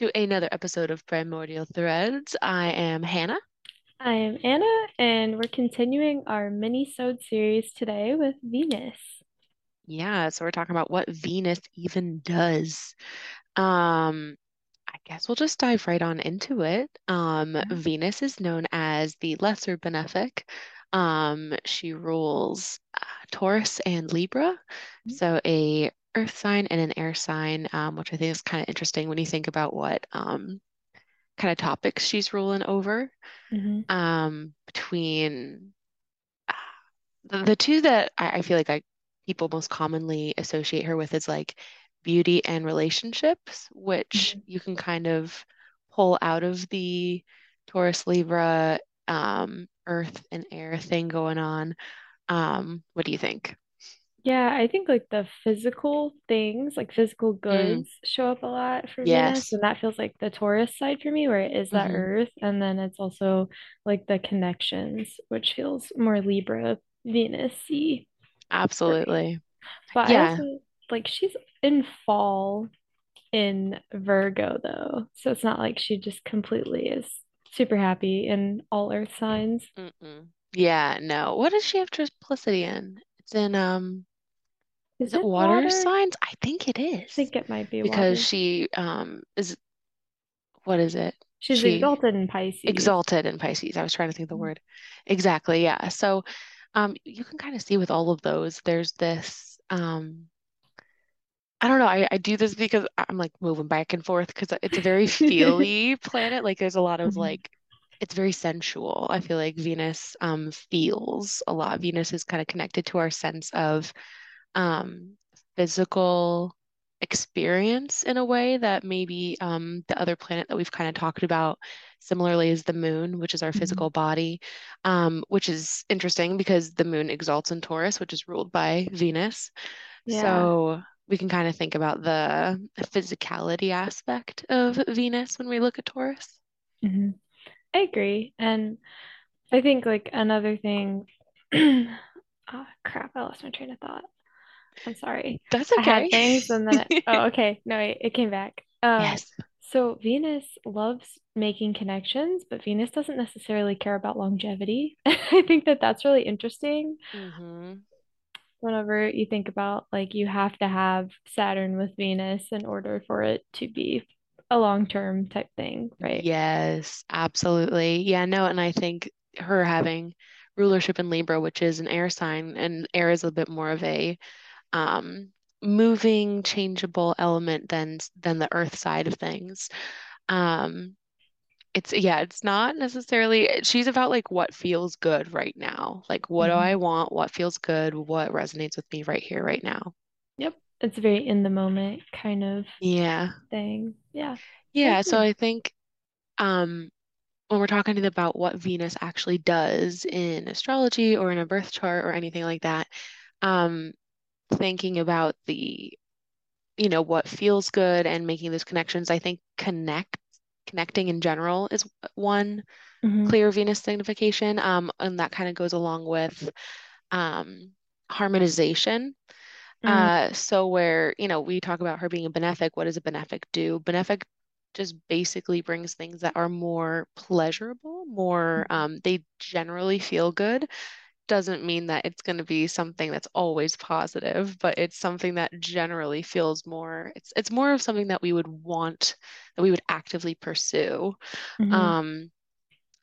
to another episode of Primordial Threads. I am Hannah. I am Anna, and we're continuing our mini-sode series today with Venus. Yeah, so we're talking about what Venus even does. Um, I guess we'll just dive right on into it. Um, Yeah. Venus is known as the Lesser Benefic. Um, she rules uh, Taurus and Libra, Mhm. so a earth sign and an air sign, um, which I think is kind of interesting when you think about what um, kind of topics she's ruling over. Mhm. Um, between uh, the, the two that I, I feel like I people most commonly associate her with is like beauty and relationships, which Mhm. you can kind of pull out of the Taurus Libra um, earth and air thing going on. Um, what do you think? Yeah, I think like the physical things, like physical Mm, goods, show up a lot for Venus, and that feels like the Taurus side for me, where it is that hmm Earth, and then it's also like the connections, which feels more Libra, Venus-y. Absolutely. But I Yeah. also like she's in fall in Virgo though. So it's not like she just completely is super happy in all earth signs. Mm-mm. Yeah, no. What does she have triplicity in? It's in um is it water water? Signs? I think it is. I think it might be Because water. she um is what is it? She's She exalted in Pisces. exalted in Pisces. I was trying to think of the word. Exactly, yeah. So um you can kind of see with all of those, there's this um I don't know, I, I do this because I'm like moving back and forth because it's a very feely planet. Like there's a lot of Mhm. like it's very sensual. I feel like Venus um feels a lot. Venus is kind of connected to our sense of um, physical experience in a way that maybe um, the other planet that we've kind of talked about similarly is the moon, which is our Mhm. physical body, um, which is interesting because the moon exalts in Taurus, which is ruled by Venus. Yeah. So we can kind of think about the physicality aspect of Venus when we look at Taurus. Mhm. I agree. And I think like another thing, oh crap, I lost my train of thought. I'm sorry. That's I okay. had things and then it, oh, okay. No, wait, it came back. Um, Yes. so Venus loves making connections, but Venus doesn't necessarily care about longevity. I think that that's really interesting hmm whenever you think about like you have to have Saturn with Venus in order for it to be a long-term type thing, right? Yes, absolutely. Yeah, no, and I think her having rulership in Libra, which is an air sign, and air is a bit more of a um moving, changeable element than than the earth side of things. Um, it's yeah, it's not necessarily she's about like what feels good right now. Like what do I want? What feels good? What resonates with me right here, right now? Yep. It's very in the moment kind of Yeah. thing. Yeah, Yeah, so. I think um when we're talking about what Venus actually does in astrology or in a birth chart or anything like that, um, thinking about the, you know, what feels good and making those connections, I think connect, connecting in general is one hmm clear Venus signification. Um, and that kind of goes along with um, harmonization. Mm, Uh, so where, you know, we talk about her being a benefic, what does a benefic do? Benefic just basically brings things that are more pleasurable, more, um, they generally feel good. Doesn't mean that it's going to be something that's always positive, but it's something that generally feels more, it's it's more of something that we would want, that we would actively pursue. hmm Um,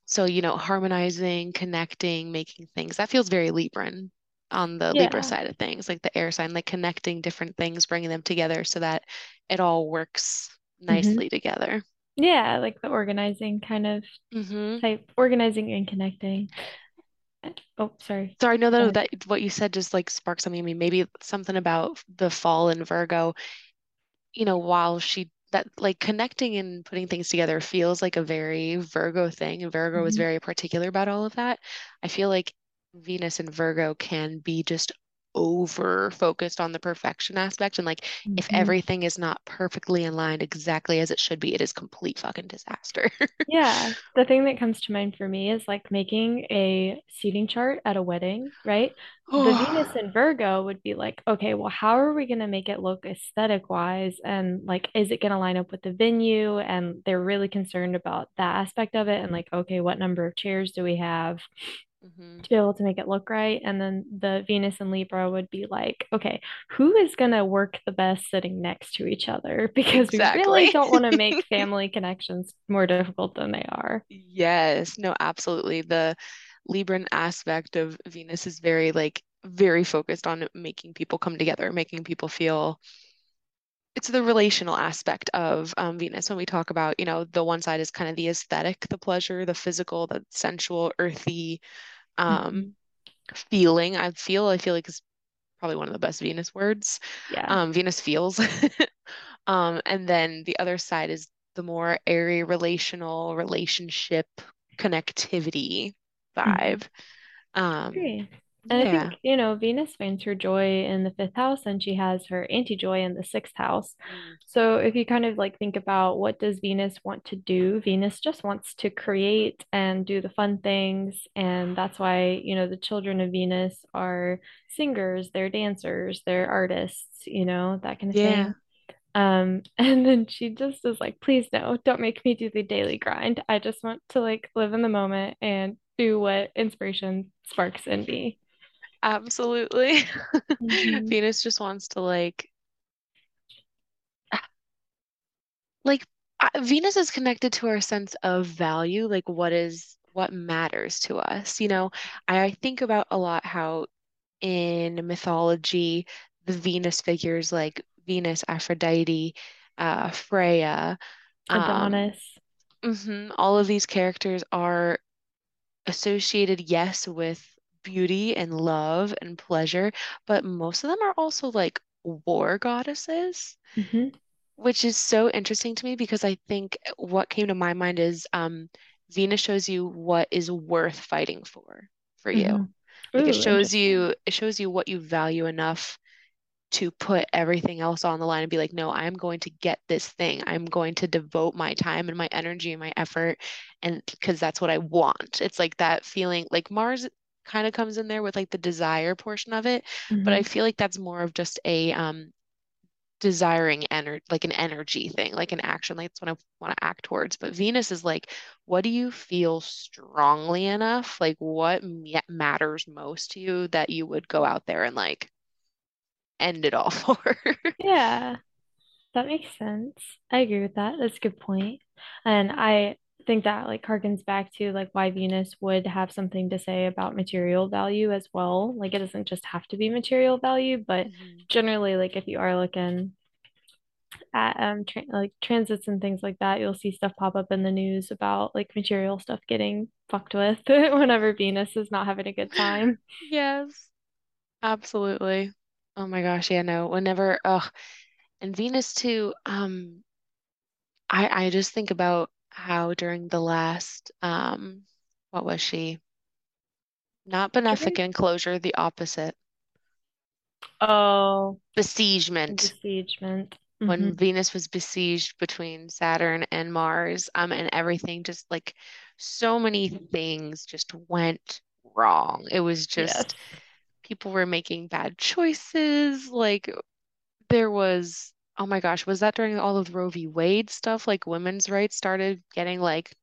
so, you know, harmonizing, connecting, making things, that feels very Libran on the Libra side of things, like the air sign, like connecting different things, bringing them together so that it all works hmm nicely together. Yeah, like the organizing kind of hmm type, organizing and connecting. Oh, sorry. Sorry, I know that that what you said just like sparked something in me. Maybe something about the fall in Virgo, you know, while she that like connecting and putting things together feels like a very Virgo thing, and Virgo is hmm very particular about all of that. I feel like Venus and Virgo can be just over focused on the perfection aspect. And like, if hmm everything is not perfectly aligned exactly as it should be, it is complete fucking disaster. Yeah, the thing that comes to mind for me is like making a seating chart at a wedding, right? The Venus in Virgo would be like, okay, well, how are we going to make it look aesthetic wise? And like, is it going to line up with the venue? And they're really concerned about that aspect of it. And like, okay, what number of chairs do we have? Hmm to be able to make it look right. And then the Venus and Libra would be like, okay, who is going to work the best sitting next to each other? Because we really don't want to make family connections more difficult than they are. Yes, no, absolutely. The Libran aspect of Venus is very like very focused on making people come together, making people feel it's the relational aspect of um, Venus when we talk about, you know, the one side is kind of the aesthetic, the pleasure, the physical, the sensual, earthy um, Mhm. feeling. I feel, I feel like is probably one of the best Venus words. Yeah. Um, Venus feels. Um, and then the other side is the more airy relational relationship connectivity Mhm. vibe. Um, And I think, you know, Venus finds her joy in the fifth house and she has her anti-joy in the sixth house. Mm, So if you kind of like think about what does Venus want to do, Venus just wants to create and do the fun things. And that's why, you know, the children of Venus are singers, they're dancers, they're artists, you know, that kind of Yeah. thing. Um, and then she just is like, please no, don't make me do the daily grind. I just want to like live in the moment and do what inspiration sparks in me. Absolutely. hmm Venus just wants to like like Venus is connected to our sense of value, like what is what matters to us. You know, I, think about a lot how in mythology, the Venus figures like Venus, Aphrodite, uh, Freya, um, Adonis. mhm, all of these characters are associated, yes, with beauty and love and pleasure, but most of them are also like war goddesses hmm which is so interesting to me because I think what came to my mind is um, Venus shows you what is worth fighting for for you. hmm Like it shows you it shows you what you value enough to put everything else on the line and be like, no, I'm going to get this thing. I'm going to devote my time and my energy and my effort and because that's what I want. It's like that feeling like Mars kind of comes in there with like the desire portion of it, but I hmm feel like that's more of just a um desiring ener like an energy thing, like an action. Like that's what I want to act towards. But Venus is like, what do you feel strongly enough? Like what ma matters most to you that you would go out there and like end it all for? Yeah, that makes sense. I agree with that. That's a good. And I think that like harkens back to like why Venus would have something to say about material value as well. Like it doesn't just have to be material value, but Mhm. generally like if you are looking at um tra like transits and things like that, you'll see stuff pop up in the news about like material stuff getting fucked with whenever Venus is not having a good time. Yes, absolutely. Oh my gosh, yeah, no. Whenever, ugh, and Venus too, um, I I just think about how during the last um what was she? Not benefic Retrograde? enclosure, the opposite. Oh, Besiegement. besiegement. when hmm Venus was besieged between Saturn and Mars, um, and everything just like so many things just went wrong. It was Yes. just people were making bad choices. Like there was, oh my gosh, was that during all of the Roe v. Wade stuff? Like women's rights started getting like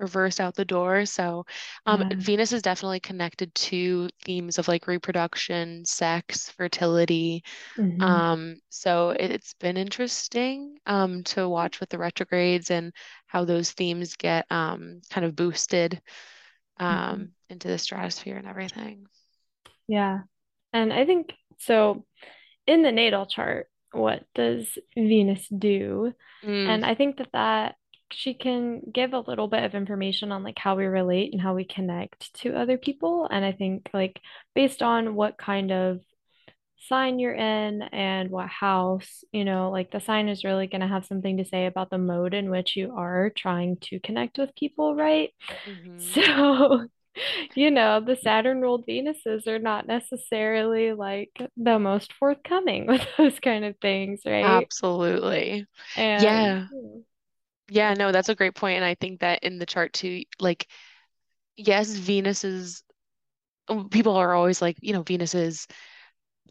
reversed out the door. So, um, Yeah. Venus is definitely connected to themes of like reproduction, sex, fertility hmm um, so it, it's been interesting um, to watch with the retrogrades and how those themes get um, kind of boosted hmm um, into the stratosphere and everything. Yeah. And I think so in the natal chart, what does Venus do? Mm, And I think that that she can give a little bit of information on like how we relate and how we connect to other people. And I think like based on what kind of sign you're in and what house, you know, like the sign is really going to have something to say about the mode in which you are trying to connect with people, right? hmm So You know, the Saturn ruled Venuses are not necessarily like the most forthcoming with those kind of things, right? Absolutely. And Yeah. Hmm. Yeah, no, that's a great point. And I think that in the chart too, like, yes, Venus is, people are always like, you know, Venus is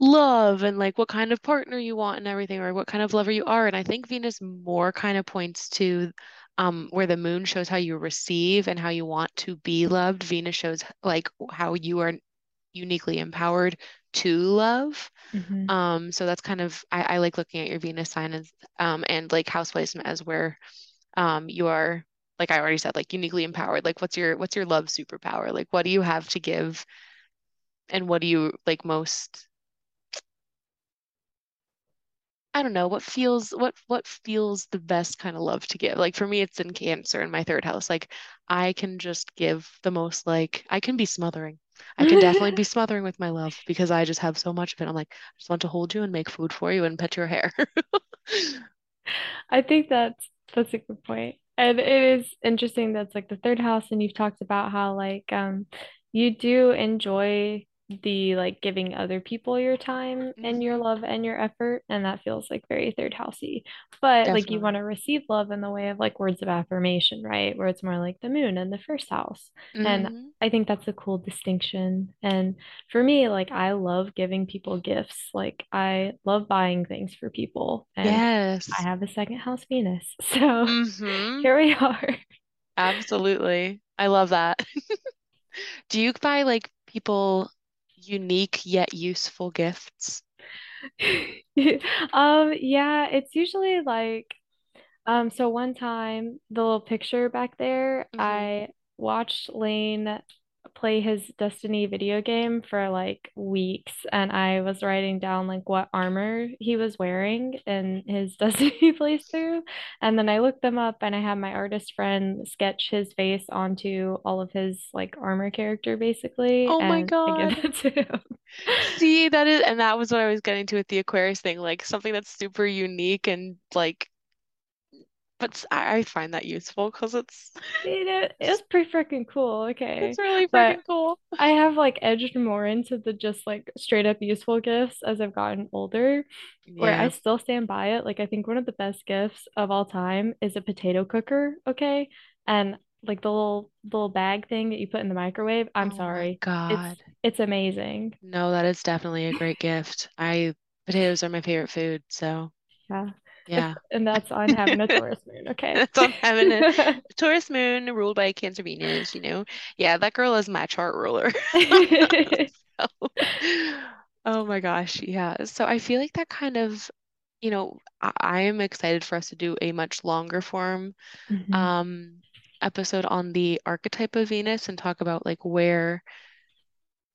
love and like what kind of partner you want and everything, or what kind of lover you are. And I think Venus more kind of points to um, where the moon shows how you receive and how you want to be loved. Venus shows like how you are uniquely empowered to love. hmm Um, so that's kind of I, I like looking at your Venus sign as um and like house placement as where um you are like I already said, like uniquely empowered. Like what's your what's your love superpower? Like what do you have to give and what do you like most I don't know, what feels what what feels the best kind of love to give. Like for me it's in Cancer in my third house. Like I can just give the most like I can be smothering. I can definitely be smothering with my love because I just have so much of it. I'm like, I just want to hold you and make food for you and pet your hair. I think that's that's a good. And it is interesting that's like the third house and you've talked about how like um you do enjoy the like giving other people your time and your hmm love and your effort and that feels like very third housey. But like you want to receive love in the way of like words of affirmation, right? Where it's more like the moon and the first house. And hmm I think that's a cool distinction. And for me, like I love giving people gifts. Like I love buying things for people and I have a second house Venus. So hmm here we are. Absolutely. I love that. Do you buy like people unique yet useful gifts? Um, yeah, it's usually like Um, so one time, the little picture back there, hmm I watched Lane play his Destiny video game for like weeks, and I was writing down like what armor he was wearing in his Destiny playthrough. And then I looked them up and I had my artist friend sketch his face onto all of his like armor character basically, Oh my God. it to him. See, that is, and that was what I was getting to with the Aquarius thing, like something that's super unique and like, but I, find that useful because it's You know, it was pretty freaking cool. Okay. it's really freaking cool. I have like edged more into the just like straight up useful gifts as I've gotten older, yeah. where I still stand by it. Like I think one of the best gifts of all time is a potato cooker, okay? And like the little little bag thing that you put in the microwave. I'm Oh sorry. It's God. it's amazing. No, that is definitely a great gift. I potatoes are my favorite food, so Yeah. Yeah. and that's on having a Taurus moon, okay? That's on having a Taurus moon ruled by Cancer Venus, you know. Yeah, that girl is my chart ruler. So, oh my gosh, yeah. So I feel like that kind of, you know, I, I am excited for us to do a much longer form Mhm. um episode on the archetype of Venus and talk about like where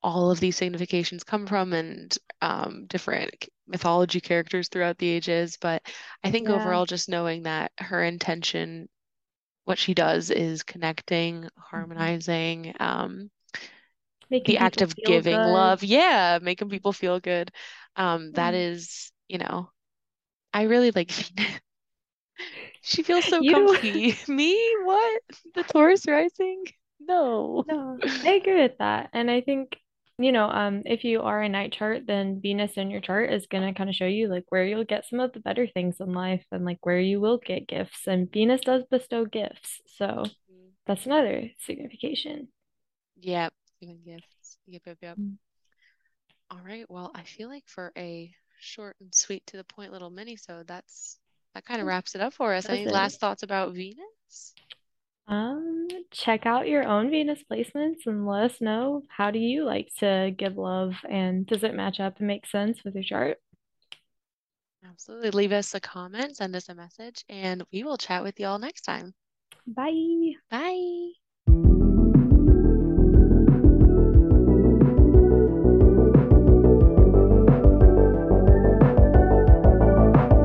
all of these significations come from and um, different mythology characters throughout the ages. But I think Yeah. overall, just knowing that her intention, what she does is connecting, Mhm. harmonizing, um, Making the act of giving good. love, yeah, making people feel good. Um, that Yeah. is, you know, I really like Venus. She feels so You comfy. Me? What? The Taurus rising? No. No, I agree with that. And I think, you know, um, if you are a night chart, then Venus in your chart is going to kind of show you like where you'll get some of the better things in life and like where you will get gifts. And Venus does bestow gifts. So that's another signification. Yep. Giving gifts. Yep, yep, yep. Mm. All right. Well, I feel like for a short and sweet to the point little mini, so that's that kind of wraps it up for us. Does Any it? last thoughts about Venus? Um, check out your own Venus placements and let us know how do you like to give love and does it match up and make sense with your chart? Absolutely. Leave us a comment, send us a message, and we will chat with you all next time. Bye. Bye.